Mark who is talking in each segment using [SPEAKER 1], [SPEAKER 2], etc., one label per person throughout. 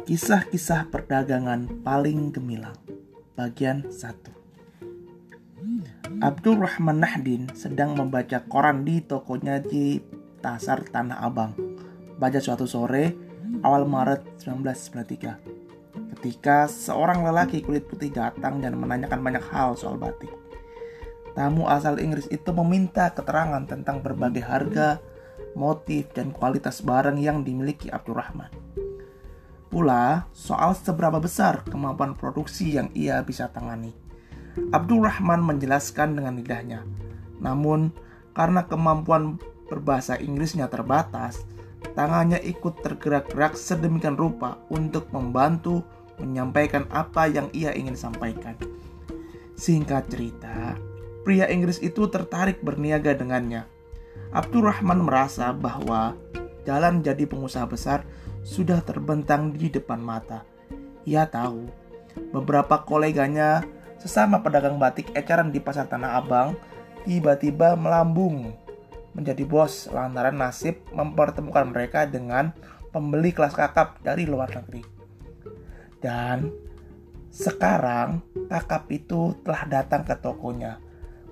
[SPEAKER 1] Kisah-kisah perdagangan paling gemilang. Bagian 1 Abdul Rahman Nahdin sedang membaca koran di tokonya di Pasar Tanah Abang. Pada suatu sore awal Maret 1993 Ketika seorang lelaki kulit putih datang dan menanyakan banyak hal soal batik. Tamu asal Inggris itu meminta keterangan tentang berbagai harga, motif, dan kualitas barang yang dimiliki Abdul Rahman pula soal seberapa besar kemampuan produksi yang ia bisa tangani. Abdul Rahman menjelaskan dengan lidahnya. Namun, karena kemampuan berbahasa Inggrisnya terbatas, tangannya ikut tergerak-gerak sedemikian rupa untuk membantu menyampaikan apa yang ia ingin sampaikan. Singkat cerita, pria Inggris itu tertarik berniaga dengannya. Abdul Rahman merasa bahwa jalan jadi pengusaha besar sudah terbentang di depan mata. Ia tahu beberapa koleganya sesama pedagang batik eceran di pasar Tanah Abang tiba-tiba melambung menjadi bos lantaran nasib mempertemukan mereka dengan pembeli kelas kakap dari luar negeri. Dan sekarang kakap itu telah datang ke tokonya,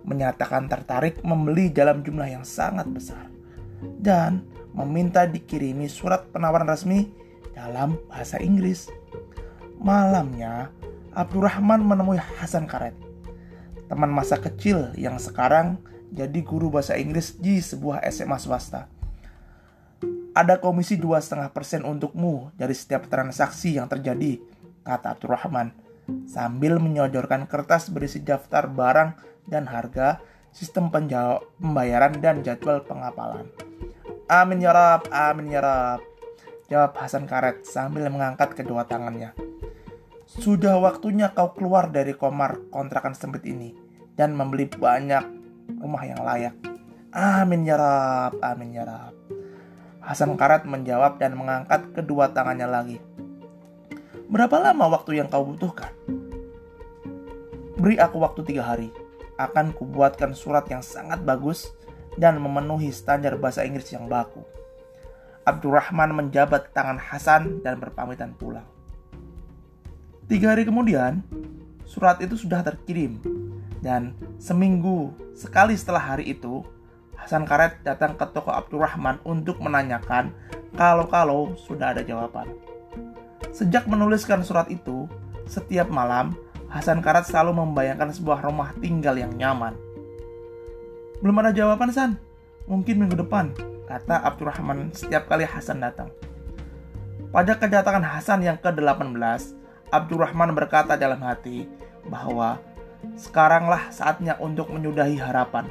[SPEAKER 1] menyatakan tertarik membeli dalam jumlah yang sangat besar. Dan meminta dikirimi surat penawaran resmi dalam bahasa Inggris. Malamnya, Abdurrahman menemui Hasan Karet, teman masa kecil yang sekarang jadi guru bahasa Inggris di sebuah SMA swasta. Ada komisi 2,5% untukmu dari setiap transaksi yang terjadi, kata Abdurrahman, sambil menyodorkan kertas berisi daftar barang dan harga, sistem pembayaran, dan jadwal pengapalan. Amin ya Rab, amin ya Rab. Jawab Hasan Karet sambil mengangkat kedua tangannya. Sudah waktunya kau keluar dari komar kontrakan sempit ini dan membeli banyak rumah yang layak. Amin ya Rab, amin ya Rab. Hasan Karet menjawab dan mengangkat kedua tangannya lagi. Berapa lama waktu yang kau butuhkan? Beri aku waktu tiga hari. Akan kubuatkan surat yang sangat bagus dan memenuhi standar bahasa Inggris yang baku. Abdurrahman menjabat tangan Hasan dan berpamitan pulang. Tiga hari kemudian, surat itu sudah terkirim. Dan seminggu sekali setelah hari itu, Hasan Karet datang ke toko Abdurrahman untuk menanyakan kalau-kalau sudah ada jawaban. Sejak menuliskan surat itu, setiap malam Hasan Karat selalu membayangkan sebuah rumah tinggal yang nyaman belum ada jawaban San. Mungkin minggu depan, kata Abdurrahman setiap kali Hasan datang. Pada kedatangan Hasan yang ke-18, Abdurrahman berkata dalam hati bahwa sekaranglah saatnya untuk menyudahi harapan.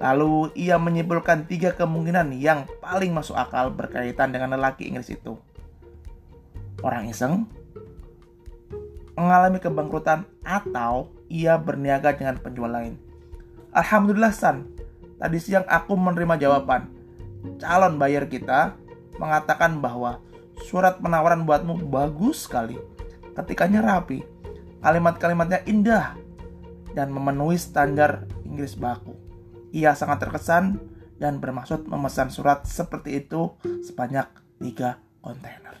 [SPEAKER 1] Lalu ia menyimpulkan tiga kemungkinan yang paling masuk akal berkaitan dengan lelaki Inggris itu. Orang iseng, mengalami kebangkrutan, atau ia berniaga dengan penjual lain. Alhamdulillah San, tadi siang aku menerima jawaban. Calon bayar kita mengatakan bahwa surat penawaran buatmu bagus sekali. Ketikanya rapi, kalimat-kalimatnya indah, dan memenuhi standar Inggris baku. Ia sangat terkesan dan bermaksud memesan surat seperti itu sebanyak 3 kontainer.